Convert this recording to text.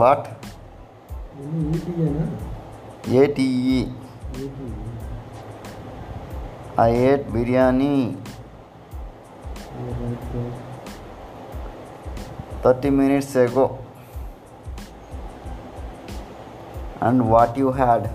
what ఈటీయేనా ఏటీఈ ఈటీ I ate biryani thirty minutes ago and what you had